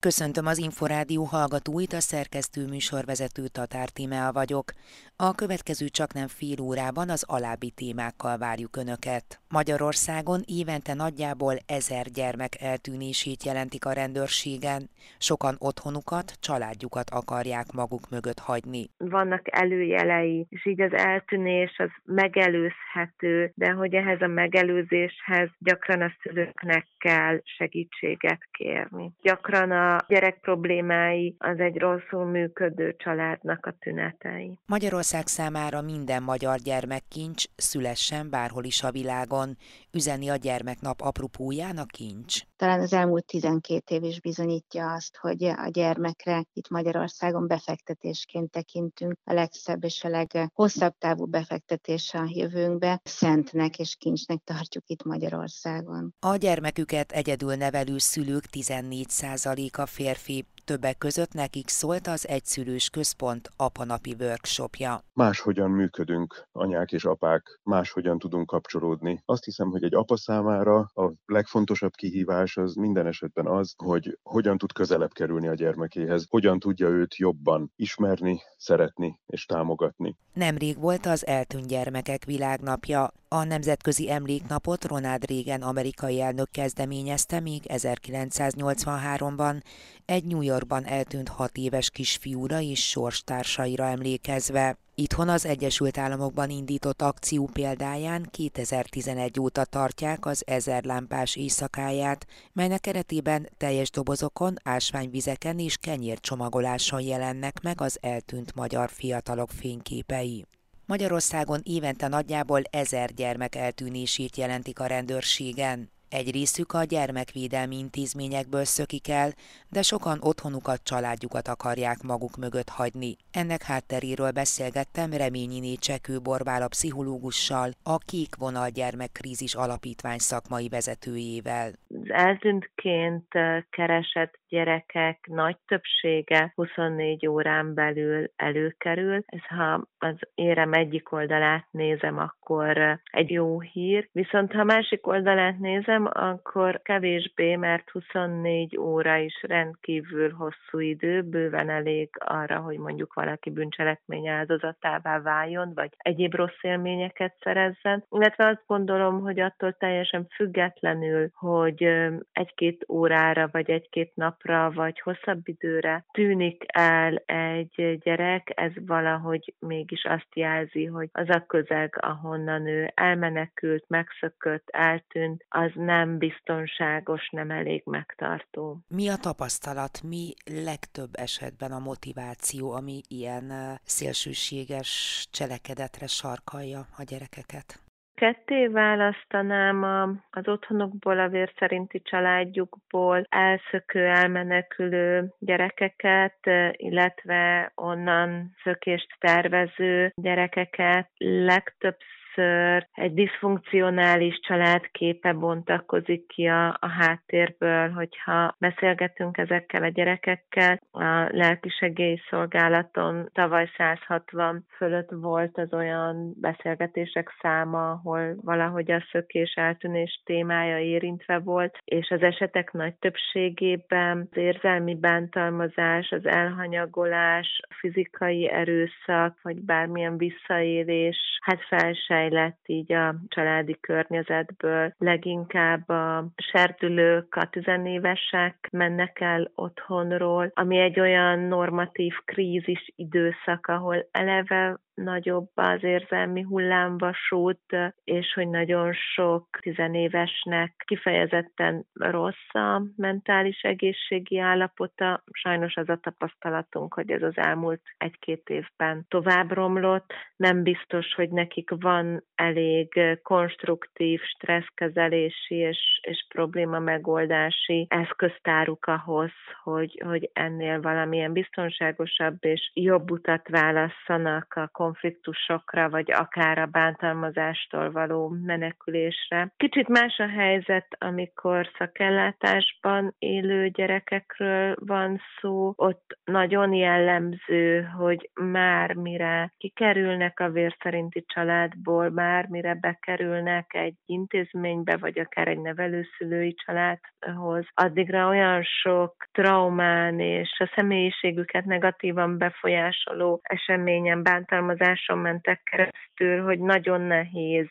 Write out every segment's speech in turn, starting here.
Köszöntöm az Inforádió hallgatóit, a szerkesztő műsorvezető Tatár Tímea vagyok. A következő csak nem fél órában az alábbi témákkal várjuk Önöket. Magyarországon évente nagyjából ezer gyermek eltűnését jelentik a rendőrségen. Sokan otthonukat, családjukat akarják maguk mögött hagyni. Vannak előjelei, és így az eltűnés az megelőzhető, de hogy ehhez a megelőzéshez gyakran a szülőknek kell segítséget kérni. Gyakran a gyerek problémái az egy rosszul működő családnak a tünetei. Magyarország számára minden magyar gyermek kincs, szülessen bárhol is a világon, üzeni a gyermeknap apropóján a kincs. Talán az elmúlt 12 év is bizonyítja azt, hogy a gyermekre itt Magyarországon befektetésként tekintünk. A legszebb és a leghosszabb távú befektetés a jövőnkbe. Szentnek és kincsnek tartjuk itt Magyarországon. A gyermeküket egyedül nevelő szülők 14%-a férfi, többek között nekik szólt az Egyszülős Központ apanapi workshopja. Máshogyan működünk, anyák és apák, máshogyan tudunk kapcsolódni. Azt hiszem, hogy egy apa számára a legfontosabb kihívás az minden esetben az, hogy hogyan tud közelebb kerülni a gyermekéhez, hogyan tudja őt jobban ismerni, szeretni és támogatni. Nemrég volt az eltűnt gyermekek világnapja. A Nemzetközi Emléknapot Ronald Reagan amerikai elnök kezdeményezte még 1983-ban, egy New Yorkban eltűnt hat éves kisfiúra és sorstársaira emlékezve. Itthon az Egyesült Államokban indított akció példáján 2011 óta tartják az ezer lámpás éjszakáját, melynek keretében teljes dobozokon, ásványvizeken és kenyércsomagoláson jelennek meg az eltűnt magyar fiatalok fényképei. Magyarországon évente nagyjából ezer gyermek eltűnését jelentik a rendőrségen. Egy részük a gyermekvédelmi intézményekből szökik el, de sokan otthonukat, családjukat akarják maguk mögött hagyni. Ennek hátteréről beszélgettem Reményiné Csekő Borbála pszichológussal, a Kék Vonal Gyermekkrízis Alapítvány szakmai vezetőjével. Eltűntként keresett gyerekek nagy többsége 24 órán belül előkerül. Ez ha az érem egyik oldalát nézem, akkor egy jó hír, viszont ha másik oldalát nézem, akkor kevésbé, mert 24 óra is rendkívül hosszú idő, bőven elég arra, hogy mondjuk valaki bűncselekmény áldozatává váljon, vagy egyéb rossz élményeket szerezzen. Illetve azt gondolom, hogy attól teljesen függetlenül, hogy egy-két órára, vagy egy-két napra, vagy hosszabb időre tűnik el egy gyerek, ez valahogy mégis azt jelzi, hogy az a közeg, ahonnan ő elmenekült, megszökött, eltűnt, az nem biztonságos, nem elég megtartó. Mi a tapasztalat, mi legtöbb esetben a motiváció, ami ilyen szélsőséges cselekedetre sarkalja a gyerekeket? Ketté választanám az otthonukból, a vér szerinti családjukból elszökő, elmenekülő gyerekeket, illetve onnan szökést tervező gyerekeket. Legtöbbször először egy diszfunkcionális családképe bontakozik ki a, a háttérből, hogyha beszélgetünk ezekkel a gyerekekkel. A lelkisegélyszolgálaton tavaly 160 fölött volt az olyan beszélgetések száma, ahol valahogy a szökés eltűnés témája érintve volt, és az esetek nagy többségében az érzelmi bántalmazás, az elhanyagolás, fizikai erőszak, vagy bármilyen visszaélés, hát felsej lett így a családi környezetből. Leginkább a serdülők, a tizenévesek mennek el otthonról, ami egy olyan normatív krízis időszak, ahol eleve nagyobb az érzelmi hullámvasút, és hogy nagyon sok tizenévesnek kifejezetten rossz a mentális egészségi állapota. Sajnos az a tapasztalatunk, hogy ez az elmúlt egy-két évben tovább romlott. Nem biztos, hogy nekik van elég konstruktív stresszkezelési és, és probléma megoldási eszköztáruk ahhoz, hogy, hogy ennél valamilyen biztonságosabb és jobb utat válasszanak a konfliktusokra, vagy akár a bántalmazástól való menekülésre. Kicsit más a helyzet, amikor szakellátásban élő gyerekekről van szó. Ott nagyon jellemző, hogy már mire kikerülnek a vérszerinti családból, már mire bekerülnek egy intézménybe, vagy akár egy nevelőszülői családhoz, addigra olyan sok traumán és a személyiségüket negatívan befolyásoló eseményen, bántalmazáson mentek keresztül, hogy nagyon nehéz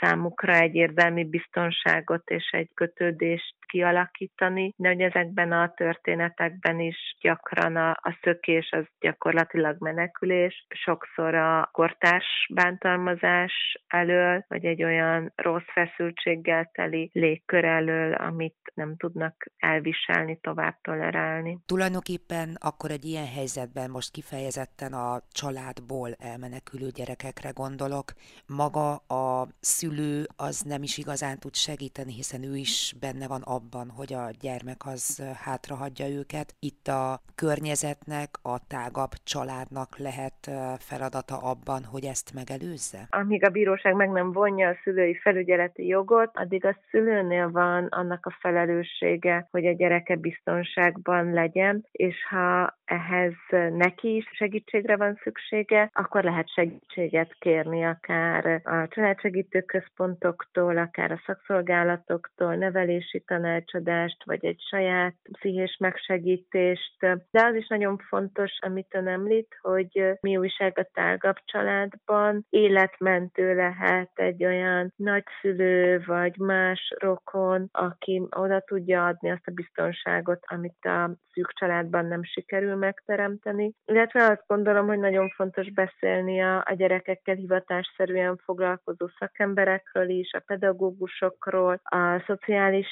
számukra egy érdelmi biztonságot és egy kötődést kialakítani, de hogy ezekben a történetekben is gyakran a, a szökés az gyakorlatilag menekülés, sokszor a kortárs bántalmazás elől, vagy egy olyan rossz feszültséggel teli légkör elől, amit nem tudnak elviselni, tovább tolerálni. Tulajdonképpen akkor egy ilyen helyzetben most kifejezetten a családból elmenekülő gyerekekre gondolok. Maga a szülő az nem is igazán tud segíteni, hiszen ő is benne van abban, hogy a gyermek az hátrahagyja őket. Itt a környezetnek, a tágabb családnak lehet feladata abban, hogy ezt megelőzze? Amíg a bíróság meg nem vonja a szülői felügyeleti jogot, addig a szülőnél van annak a felelőssége, hogy a gyereke biztonságban legyen, és ha ehhez neki is segítségre van szüksége, akkor lehet segítséget kérni akár a családsegítő központoktól, akár a szakszolgálatoktól, nevelési tanácsadást, vagy egy saját pszichés megsegítést. De az is nagyon fontos, amit ön említ, hogy mi újság a tágabb családban életmentő lehet egy olyan nagyszülő, vagy más rokon, aki oda tudja adni azt a biztonságot, amit a szűk családban nem sikerül megteremteni. Illetve azt gondolom, hogy nagyon fontos beszélni a, a gyerekekkel hivatásszerűen foglalkozó szakemberekről is, a pedagógusokról, a szociális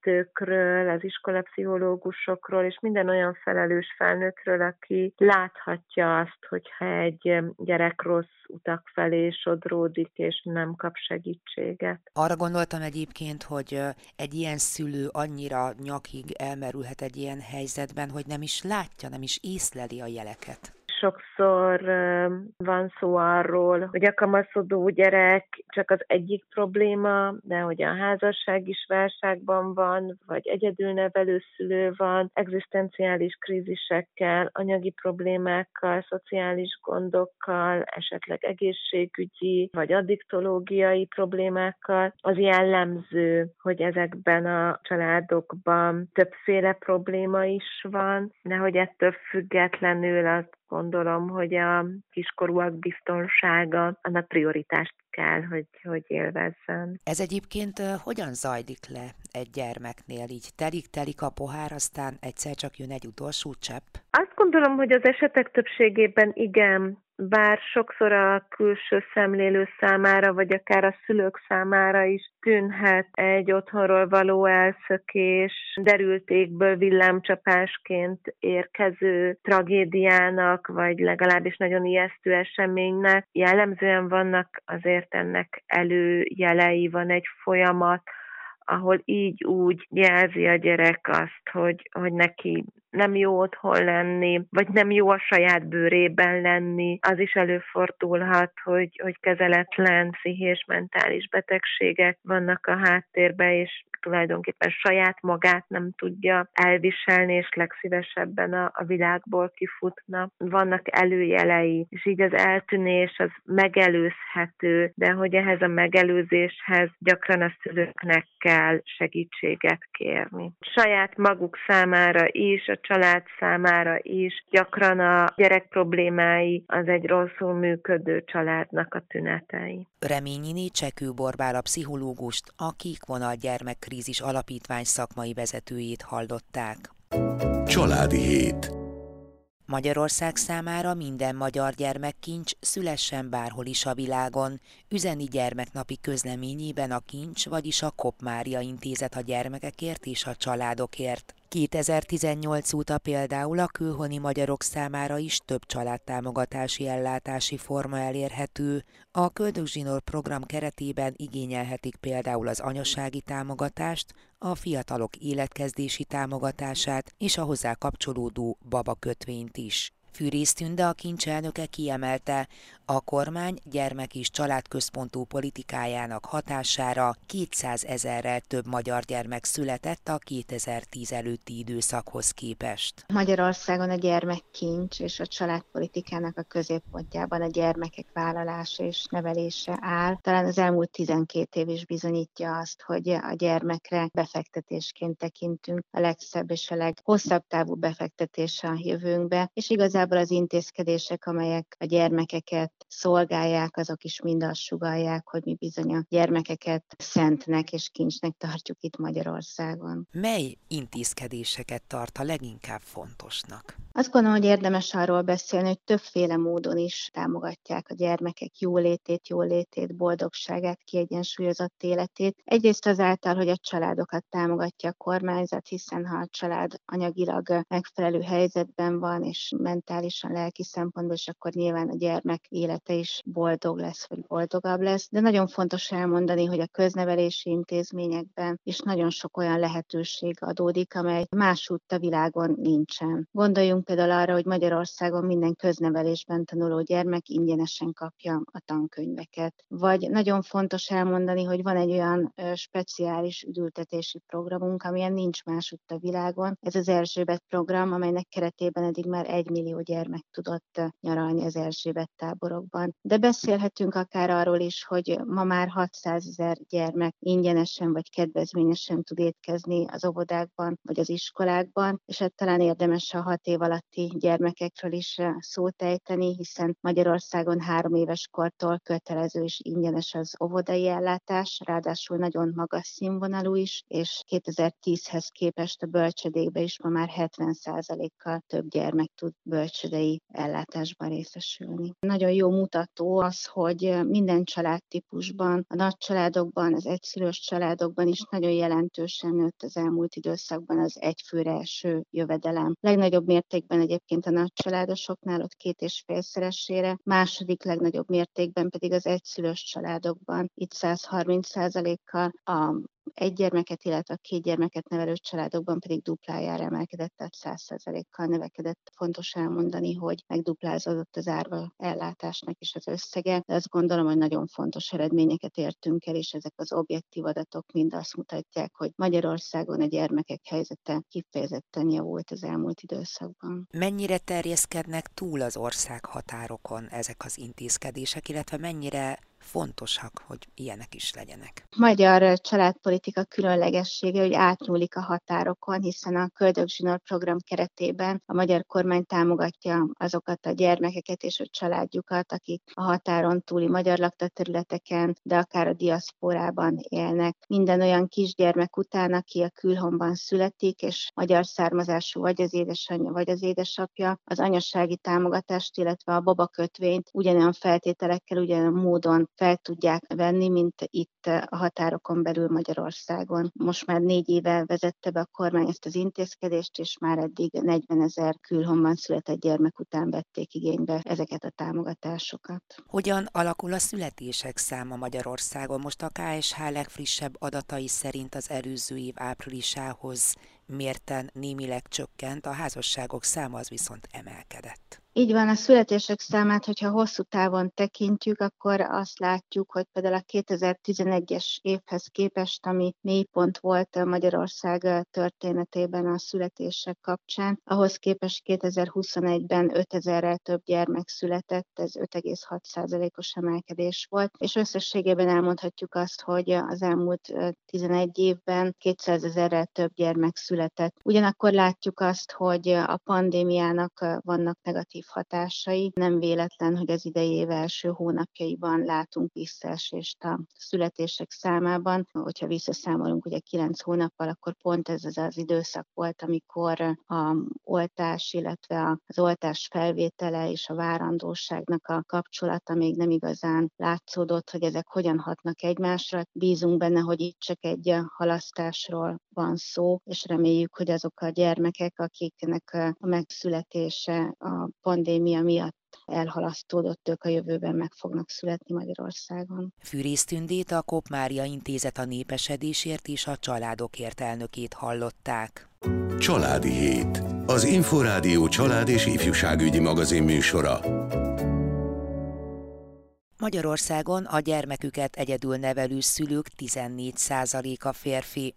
segítőkről, az iskolapszichológusokról, és minden olyan felelős felnőttről, aki láthatja azt, hogyha egy gyerek rossz utak felé sodródik, és nem kap segítséget. Arra gondoltam egyébként, hogy egy ilyen szülő annyira nyakig elmerülhet egy ilyen helyzetben, hogy nem is látja, nem is észleli a jeleket sokszor van szó arról, hogy a kamaszodó gyerek csak az egyik probléma, de hogy a házasság is válságban van, vagy egyedül nevelő szülő van, egzisztenciális krízisekkel, anyagi problémákkal, szociális gondokkal, esetleg egészségügyi vagy addiktológiai problémákkal. Az jellemző, hogy ezekben a családokban többféle probléma is van, de hogy ettől függetlenül azt gondolom, hogy a kiskorúak biztonsága annak prioritást kell, hogy, hogy élvezzen. Ez egyébként hogyan zajlik le egy gyermeknél? Így telik-telik a pohár, aztán egyszer csak jön egy utolsó csepp? Azt gondolom, hogy az esetek többségében igen, bár sokszor a külső szemlélő számára, vagy akár a szülők számára is tűnhet egy otthonról való elszökés, derültékből villámcsapásként érkező tragédiának, vagy legalábbis nagyon ijesztő eseménynek. Jellemzően vannak azért ennek előjelei, van egy folyamat, ahol így úgy jelzi a gyerek azt, hogy, hogy neki nem jó otthon lenni, vagy nem jó a saját bőrében lenni. Az is előfordulhat, hogy, hogy kezeletlen pszichés mentális betegségek vannak a háttérben, és tulajdonképpen saját magát nem tudja elviselni, és legszívesebben a, a világból kifutna. Vannak előjelei, és így az eltűnés az megelőzhető, de hogy ehhez a megelőzéshez gyakran a szülőknek kell segítséget kérni. Saját maguk számára is, a család számára is gyakran a gyerek problémái az egy rosszul működő családnak a tünetei. Reményini Csekő Borbála pszichológust, a Kékvonal Gyermekkrízis Alapítvány szakmai vezetőjét hallották. Családi hét Magyarország számára minden magyar gyermekkincs szülessen bárhol is a világon. Üzeni gyermeknapi közleményében a kincs, vagyis a Kop Mária intézet a gyermekekért és a családokért. 2018 óta például a külhoni magyarok számára is több családtámogatási ellátási forma elérhető. A Köldögzsinór program keretében igényelhetik például az anyasági támogatást, a fiatalok életkezdési támogatását és a hozzá kapcsolódó babakötvényt is. Fűrész Tünde a kincselnöke kiemelte, a kormány gyermek és családközpontú politikájának hatására 200 ezerrel több magyar gyermek született a 2010 előtti időszakhoz képest. Magyarországon a gyermek kincs és a családpolitikának a középpontjában a gyermekek vállalása és nevelése áll. Talán az elmúlt 12 év is bizonyítja azt, hogy a gyermekre befektetésként tekintünk a legszebb és a leghosszabb távú befektetése a jövőnkbe, és igazából az intézkedések, amelyek a gyermekeket szolgálják, azok is mind azt sugalják, hogy mi bizony a gyermekeket szentnek és kincsnek tartjuk itt Magyarországon. Mely intézkedéseket tart a leginkább fontosnak? Azt gondolom, hogy érdemes arról beszélni, hogy többféle módon is támogatják a gyermekek jólétét, jólétét, boldogságát, kiegyensúlyozott életét. Egyrészt azáltal, hogy a családokat támogatja a kormányzat, hiszen ha a család anyagilag megfelelő helyzetben van, és mentálisan, lelki szempontból, és akkor nyilván a gyermek élete is boldog lesz, vagy boldogabb lesz. De nagyon fontos elmondani, hogy a köznevelési intézményekben is nagyon sok olyan lehetőség adódik, amely másútt a világon nincsen. Gondoljunk például arra, hogy Magyarországon minden köznevelésben tanuló gyermek ingyenesen kapja a tankönyveket. Vagy nagyon fontos elmondani, hogy van egy olyan speciális üdültetési programunk, amilyen nincs másutt a világon. Ez az Erzsébet program, amelynek keretében eddig már egy millió gyermek tudott nyaralni az Erzsébet táborokban. De beszélhetünk akár arról is, hogy ma már 600 ezer gyermek ingyenesen vagy kedvezményesen tud étkezni az óvodákban vagy az iskolákban, és hát talán érdemes a hat év alatti gyermekekről is szót ejteni, hiszen Magyarországon három éves kortól kötelező és ingyenes az óvodai ellátás, ráadásul nagyon magas színvonalú is, és 2010-hez képest a bölcsödékbe is ma már 70%-kal több gyermek tud bölcsödei ellátásban részesülni. Nagyon jó mutató az, hogy minden családtípusban, a nagy családokban, az egyszülős családokban is nagyon jelentősen nőtt az elmúlt időszakban az egyfőre eső jövedelem. Legnagyobb mértékben egyébként a nagy családosoknál, ott két és félszeresére, második legnagyobb mértékben pedig az egyszülős családokban, itt 130%-kal a egy gyermeket, illetve két gyermeket nevelő családokban pedig duplájára emelkedett, tehát 100%-kal növekedett. Fontos elmondani, hogy megduplázódott az árva ellátásnak is az összege, de azt gondolom, hogy nagyon fontos eredményeket értünk el, és ezek az objektív adatok mind azt mutatják, hogy Magyarországon a gyermekek helyzete kifejezetten javult az elmúlt időszakban. Mennyire terjeszkednek túl az ország határokon ezek az intézkedések, illetve mennyire fontosak, hogy ilyenek is legyenek. Magyar családpolitika különlegessége, hogy átnyúlik a határokon, hiszen a Köldögzsinór program keretében a magyar kormány támogatja azokat a gyermekeket és a családjukat, akik a határon túli magyar laktaterületeken, de akár a diaszporában élnek. Minden olyan kisgyermek után, aki a külhomban születik, és magyar származású vagy az édesanyja, vagy az édesapja, az anyasági támogatást, illetve a babakötvényt ugyanolyan feltételekkel, ugyanolyan módon fel tudják venni, mint itt a határokon belül Magyarországon. Most már négy éve vezette be a kormány ezt az intézkedést, és már eddig 40 ezer külhomban született gyermek után vették igénybe ezeket a támogatásokat. Hogyan alakul a születések száma Magyarországon? Most a KSH legfrissebb adatai szerint az előző év áprilisához mérten némileg csökkent, a házasságok száma az viszont emelkedett. Így van, a születések számát, hogyha hosszú távon tekintjük, akkor azt látjuk, hogy például a 2011-es évhez képest, ami mélypont volt Magyarország történetében a születések kapcsán, ahhoz képest 2021-ben 5000-rel több gyermek született, ez 5,6%-os emelkedés volt, és összességében elmondhatjuk azt, hogy az elmúlt 11 évben 200 ezerrel több gyermek született. Ugyanakkor látjuk azt, hogy a pandémiának vannak negatív hatásai. Nem véletlen, hogy az idei év első hónapjaiban látunk visszaesést a születések számában. Hogyha visszaszámolunk ugye 9 hónappal, akkor pont ez az az időszak volt, amikor a oltás, illetve az oltás felvétele és a várandóságnak a kapcsolata még nem igazán látszódott, hogy ezek hogyan hatnak egymásra. Bízunk benne, hogy itt csak egy halasztásról van szó, és reméljük, hogy azok a gyermekek, akiknek a megszületése a pandémia miatt elhalasztódott, ők a jövőben meg fognak születni Magyarországon. Fűrész Tündét a Kop Mária Intézet a népesedésért és a családokért elnökét hallották. Családi Hét. Az Inforádió család és ifjúságügyi magazin műsora. Magyarországon a gyermeküket egyedül nevelő szülők 14%-a férfi.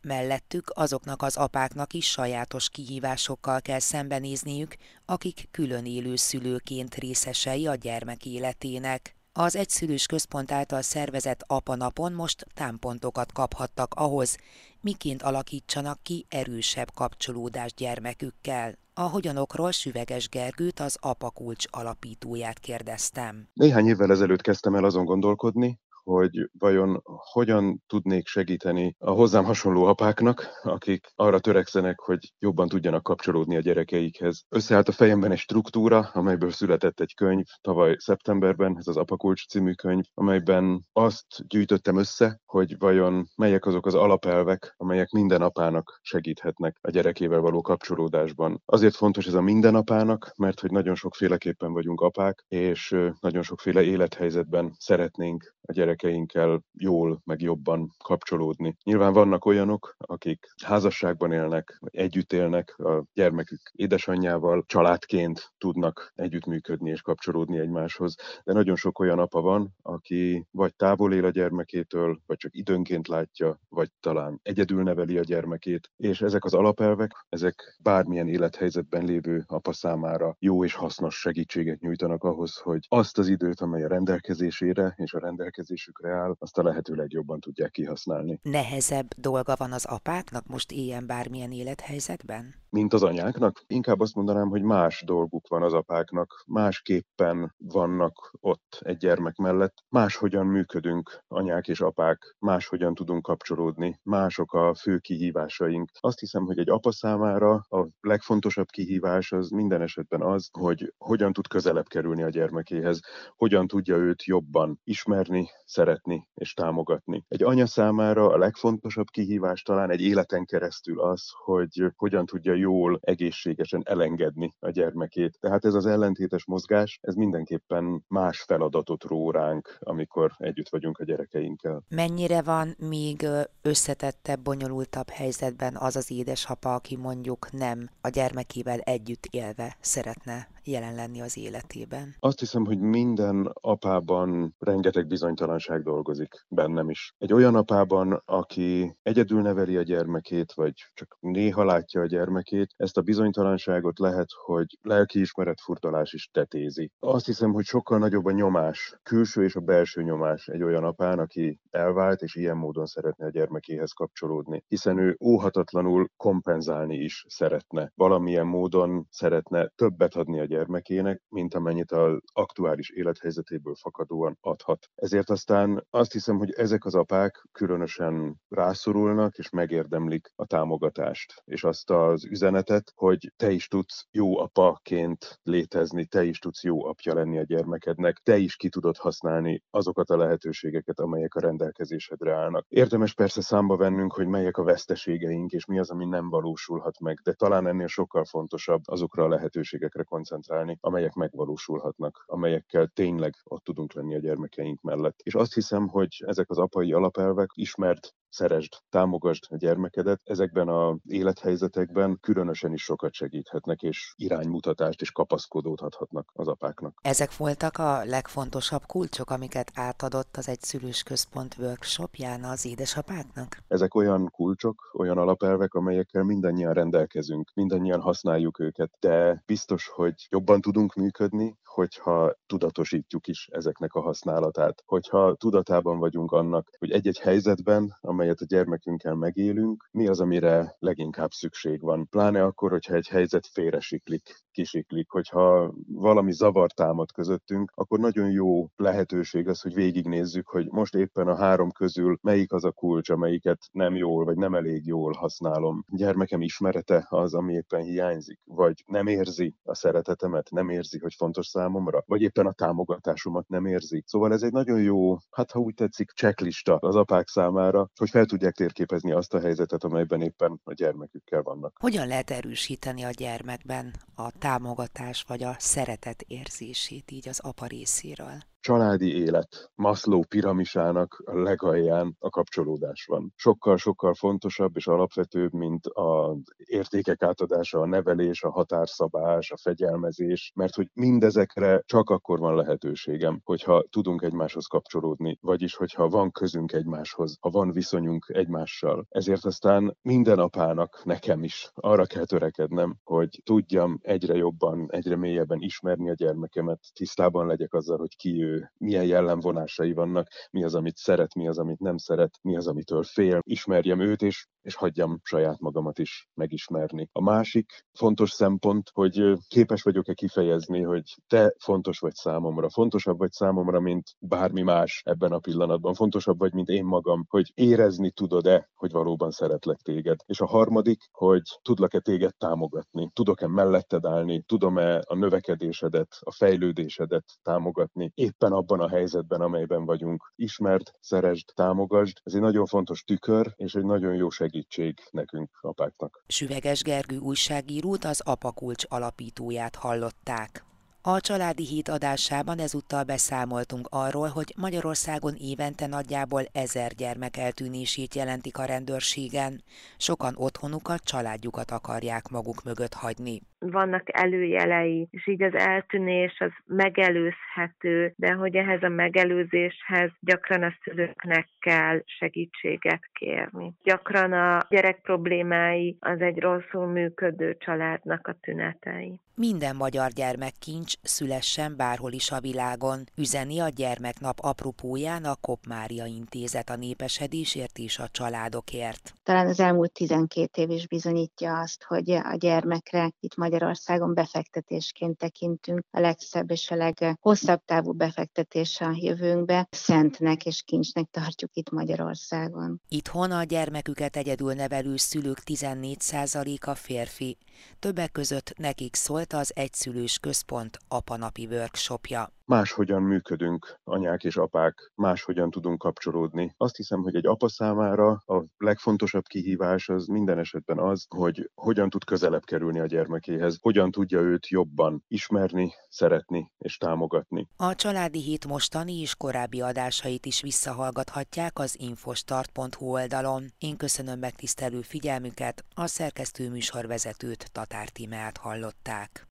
Mellettük azoknak az apáknak is sajátos kihívásokkal kell szembenézniük, akik külön élő szülőként részesei a gyermek életének. Az egyszülős központ által szervezett apanapon most támpontokat kaphattak ahhoz, miként alakítsanak ki erősebb kapcsolódást gyermekükkel. A hogyanokról Süveges Gergőt, az Apakulcs alapítóját kérdeztem. Néhány évvel ezelőtt kezdtem el azon gondolkodni, hogy vajon hogyan tudnék segíteni a hozzám hasonló apáknak, akik arra törekszenek, hogy jobban tudjanak kapcsolódni a gyerekeikhez. Összeállt a fejemben egy struktúra, amelyből született egy könyv tavaly szeptemberben, ez az Apakulcs című könyv, amelyben azt gyűjtöttem össze, hogy vajon melyek azok az alapelvek, amelyek minden apának segíthetnek a gyerekével való kapcsolódásban. Azért fontos ez a minden apának, mert hogy nagyon sokféleképpen vagyunk apák, és nagyon sokféle élethelyzetben szeretnénk a gyerekeinkkel jól, meg jobban kapcsolódni. Nyilván vannak olyanok, akik házasságban élnek, együtt élnek a gyermekük édesanyjával, családként tudnak együttműködni és kapcsolódni egymáshoz, de nagyon sok olyan apa van, aki vagy távol él a gyermekétől, vagy csak időnként látja, vagy talán egyedül neveli a gyermekét, és ezek az alapelvek, ezek bármilyen élethelyzetben lévő apa számára jó és hasznos segítséget nyújtanak ahhoz, hogy azt az időt, amely a rendelkezésére és a rendelkezésére rendelkezésükre áll, azt a lehető legjobban tudják kihasználni. Nehezebb dolga van az apáknak most ilyen bármilyen élethelyzetben? Mint az anyáknak? Inkább azt mondanám, hogy más dolguk van az apáknak, másképpen vannak ott egy gyermek mellett, máshogyan működünk anyák és apák, máshogyan tudunk kapcsolódni, mások a fő kihívásaink. Azt hiszem, hogy egy apa számára a legfontosabb kihívás az minden esetben az, hogy hogyan tud közelebb kerülni a gyermekéhez, hogyan tudja őt jobban ismerni, szeretni és támogatni. Egy anya számára a legfontosabb kihívás talán egy életen keresztül az, hogy hogyan tudja jól, egészségesen elengedni a gyermekét. Tehát ez az ellentétes mozgás, ez mindenképpen más feladatot ró ránk, amikor együtt vagyunk a gyerekeinkkel. Mennyire van még összetettebb, bonyolultabb helyzetben az az édesapa, aki mondjuk nem a gyermekével együtt élve szeretne jelen lenni az életében? Azt hiszem, hogy minden apában rengeteg bizonytalanság dolgozik bennem is. Egy olyan apában, aki egyedül neveli a gyermekét, vagy csak néha látja a gyermekét, ezt a bizonytalanságot lehet, hogy lelkiismeret furdalás is tetézi. Azt hiszem, hogy sokkal nagyobb a nyomás, külső és a belső nyomás egy olyan apán, aki elvált és ilyen módon szeretne a gyermekéhez kapcsolódni, hiszen ő óhatatlanul kompenzálni is szeretne. Valamilyen módon szeretne többet adni a gyermekének, mint amennyit az aktuális élethelyzetéből fakadóan adhat. Ezért aztán azt hiszem, hogy ezek az apák különösen rászorulnak és megérdemlik a támogatást, és azt az üzenetet, hogy te is tudsz jó apaként létezni, te is tudsz jó apja lenni a gyermekednek, te is ki tudod használni azokat a lehetőségeket, amelyek a rendelkezésedre állnak. Érdemes persze számba vennünk, hogy melyek a veszteségeink, és mi az, ami nem valósulhat meg, de talán ennél sokkal fontosabb azokra a lehetőségekre koncentrálni, amelyek megvalósulhatnak, amelyekkel tényleg ott tudunk lenni a gyermekeink mellett. És azt hiszem, hogy ezek az apai alapelvek ismert szeresd, támogasd a gyermekedet, ezekben az élethelyzetekben különösen is sokat segíthetnek, és iránymutatást és kapaszkodót adhatnak az apáknak. Ezek voltak a legfontosabb kulcsok, amiket átadott az Egyszülős Központ workshopján az édesapáknak? Ezek olyan kulcsok, olyan alapelvek, amelyekkel mindannyian rendelkezünk, mindannyian használjuk őket, de biztos, hogy jobban tudunk működni, hogyha tudatosítjuk is ezeknek a használatát, hogyha tudatában vagyunk annak, hogy egy-egy helyzetben, amelyet a gyermekünkkel megélünk, mi az, amire leginkább szükség van. Pláne akkor, hogyha egy helyzet félresiklik, kisiklik, hogyha valami zavar támad közöttünk, akkor nagyon jó lehetőség az, hogy végignézzük, hogy most éppen a három közül melyik az a kulcs, amelyiket nem jól, vagy nem elég jól használom. Gyermekem ismerete az, ami éppen hiányzik, vagy nem érzi a szeretetemet, nem érzi, hogy fontos számomra, vagy éppen a támogatásomat nem érzi. Szóval ez egy nagyon jó, hát ha úgy tetszik, checklista az apák számára, hogy fel tudják térképezni azt a helyzetet, amelyben éppen a gyermekükkel vannak. Hogyan lehet erősíteni a gyermekben a támogatás vagy a szeretet érzését így az apa részéről? Családi élet Maslow piramisának a legalján a kapcsolódás van. Sokkal-sokkal fontosabb és alapvetőbb, mint az értékek átadása, a nevelés, a határszabás, a fegyelmezés, mert hogy mindezekre csak akkor van lehetőségem, hogyha tudunk egymáshoz kapcsolódni, vagyis hogyha van közünk egymáshoz, ha van viszonyunk egymással. Ezért aztán minden apának, nekem is arra kell törekednem, hogy tudjam egyre jobban, egyre mélyebben ismerni a gyermekemet, tisztában legyek azzal, hogy ki ő, milyen jellemvonásai vannak, mi az, amit szeret, mi az, amit nem szeret, mi az, amitől fél, ismerjem őt, és, és hagyjam saját magamat is megismerni. A másik fontos szempont, hogy képes vagyok-e kifejezni, hogy te fontos vagy számomra, fontosabb vagy számomra, mint bármi más ebben a pillanatban, fontosabb vagy, mint én magam, hogy érezni tudod-e, hogy valóban szeretlek téged. És a harmadik, hogy tudlak-e téged támogatni, tudok-e melletted állni, tudom-e a növekedésedet, a fejlődésedet támogatni, éppen éppen abban a helyzetben, amelyben vagyunk. Ismerd, szeresd, támogasd. Ez egy nagyon fontos tükör, és egy nagyon jó segítség nekünk, apáknak. Süveges Gergő újságírót az Apakulcs alapítóját hallották. A családi híd adásában ezúttal beszámoltunk arról, hogy Magyarországon évente nagyjából ezer gyermek eltűnését jelentik a rendőrségen. Sokan otthonukat, családjukat akarják maguk mögött hagyni vannak előjelei, és így az eltűnés az megelőzhető, de hogy ehhez a megelőzéshez gyakran a szülőknek kell segítséget kérni. Gyakran a gyerek problémái az egy rosszul működő családnak a tünetei. Minden magyar gyermekkincs szülessen bárhol is a világon, üzeni a Gyermeknap apropóján a Kop Mária Intézet a népesedésért és a családokért. Talán az elmúlt 12 év is bizonyítja azt, hogy a gyermekre itt Magyarországon befektetésként tekintünk a legszebb és a leghosszabb távú befektetés a jövőnkbe. Szentnek és kincsnek tartjuk itt Magyarországon. Itthon a gyermeküket egyedül nevelő szülők 14%-a férfi. Többek között nekik szólt az Egyszülős Központ apanapi workshopja máshogyan működünk, anyák és apák, máshogyan tudunk kapcsolódni. Azt hiszem, hogy egy apa számára a legfontosabb kihívás az minden esetben az, hogy hogyan tud közelebb kerülni a gyermekéhez, hogyan tudja őt jobban ismerni, szeretni és támogatni. A Családi Hét mostani és korábbi adásait is visszahallgathatják az infostart.hu oldalon. Én köszönöm megtisztelő figyelmüket, a szerkesztő műsorvezetőt Tatár Tímeát hallották.